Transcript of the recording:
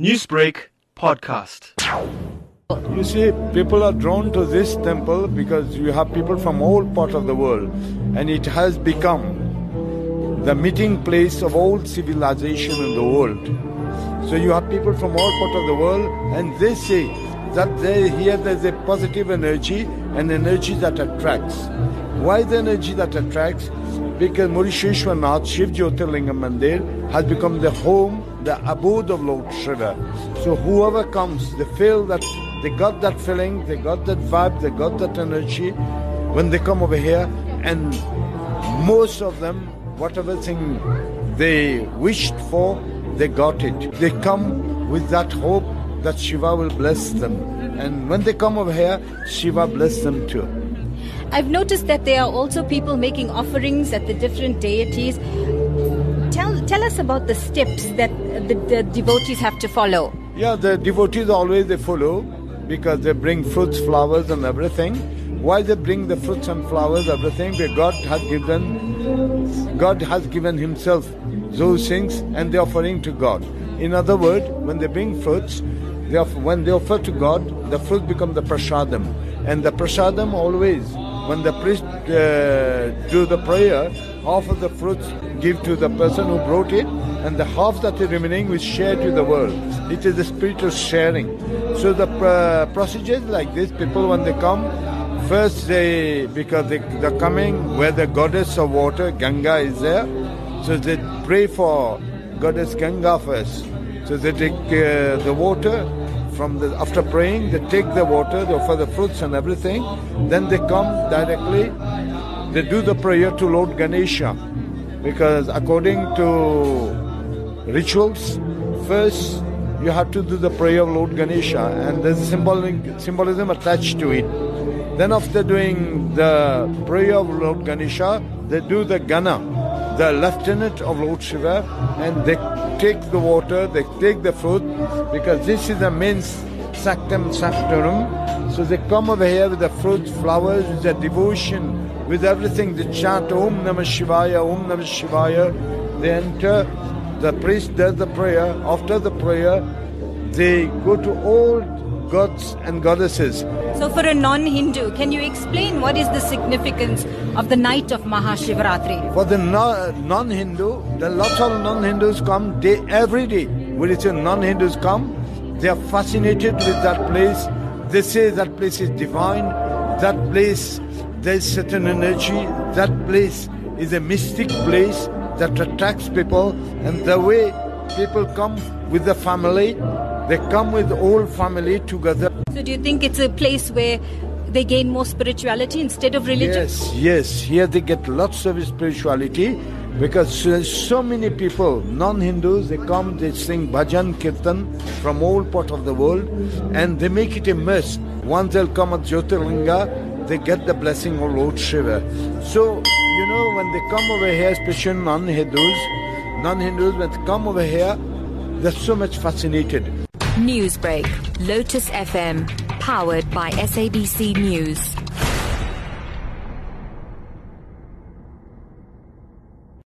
Newsbreak podcast. You see, people are drawn to this temple because you have people from all parts of the world, and it has become the meeting place of all civilization in the world. So you have people from all parts of the world, and they say that they, here there's a positive energy, an energy that attracts. Why the energy that attracts? Because Murisheshwarnath Shiv Jyotirlingam Mandir has become the home the abode of Lord Shiva. So whoever comes, they feel that they got that feeling, they got that vibe, they got that energy when they come over here, and most of them, whatever thing they wished for, they got it. They come with that hope that Shiva will bless them. And when they come over here, Shiva bless them too. I've noticed that there are also people making offerings at the different deities. Tell, us about the steps that the, the devotees have to follow. Yeah, the devotees always they follow because they bring fruits, flowers, and everything. Why they bring the fruits and flowers, everything? Because God has given, God has given Himself those things, and they're offering to God. In other words, when they bring fruits, they offer, when they offer to God, the fruit become the prasadam, and the prasadam always, when the priest uh, do the prayer, half of the fruits give to the person who brought it, and the half that is remaining we share to the world. It is the spiritual sharing. So the uh, procedure is like this. People when they come, first they because they, they're coming where the goddess of water, Ganga, is there. So they pray for goddess Ganga first. So they take uh, the water from the after praying, they take the water, they offer the fruits and everything. Then they come directly. They do the prayer to Lord Ganesha because according to rituals, first you have to do the prayer of Lord Ganesha, and there's a symbolic, symbolism attached to it. Then, after doing the prayer of Lord Ganesha, they do the Gana, the lieutenant of Lord Shiva, and they take the water, they take the fruit, because this is the main sanctum sanctorum. So they come over here with the fruit, flowers, with the devotion, with everything. They chant Om Namah Shivaya, Om Namah Shivaya. They enter the priest does the prayer. After the prayer, they go to all gods and goddesses. So, for a non Hindu, can you explain what is the significance of the night of Mahashivratri? For the non Hindu, the lots of non Hindus come day every day. When it's a non Hindus come, they are fascinated with that place. They say that place is divine. That place, there is certain energy. That place is a mystic place that attracts people and the way people come with the family. They come with all family together. So do you think it's a place where they gain more spirituality instead of religion? Yes yes. Here they get lots of spirituality because so many people non-hindus they come they sing bhajan kirtan from all part of the world and they make it a must once they'll come at jyotirlinga they get the blessing of lord shiva. So you know, when they come over here, especially non-Hindus, non-Hindus, when come over here, they're so much fascinated. Newsbreak, Lotus FM, powered by SABC News.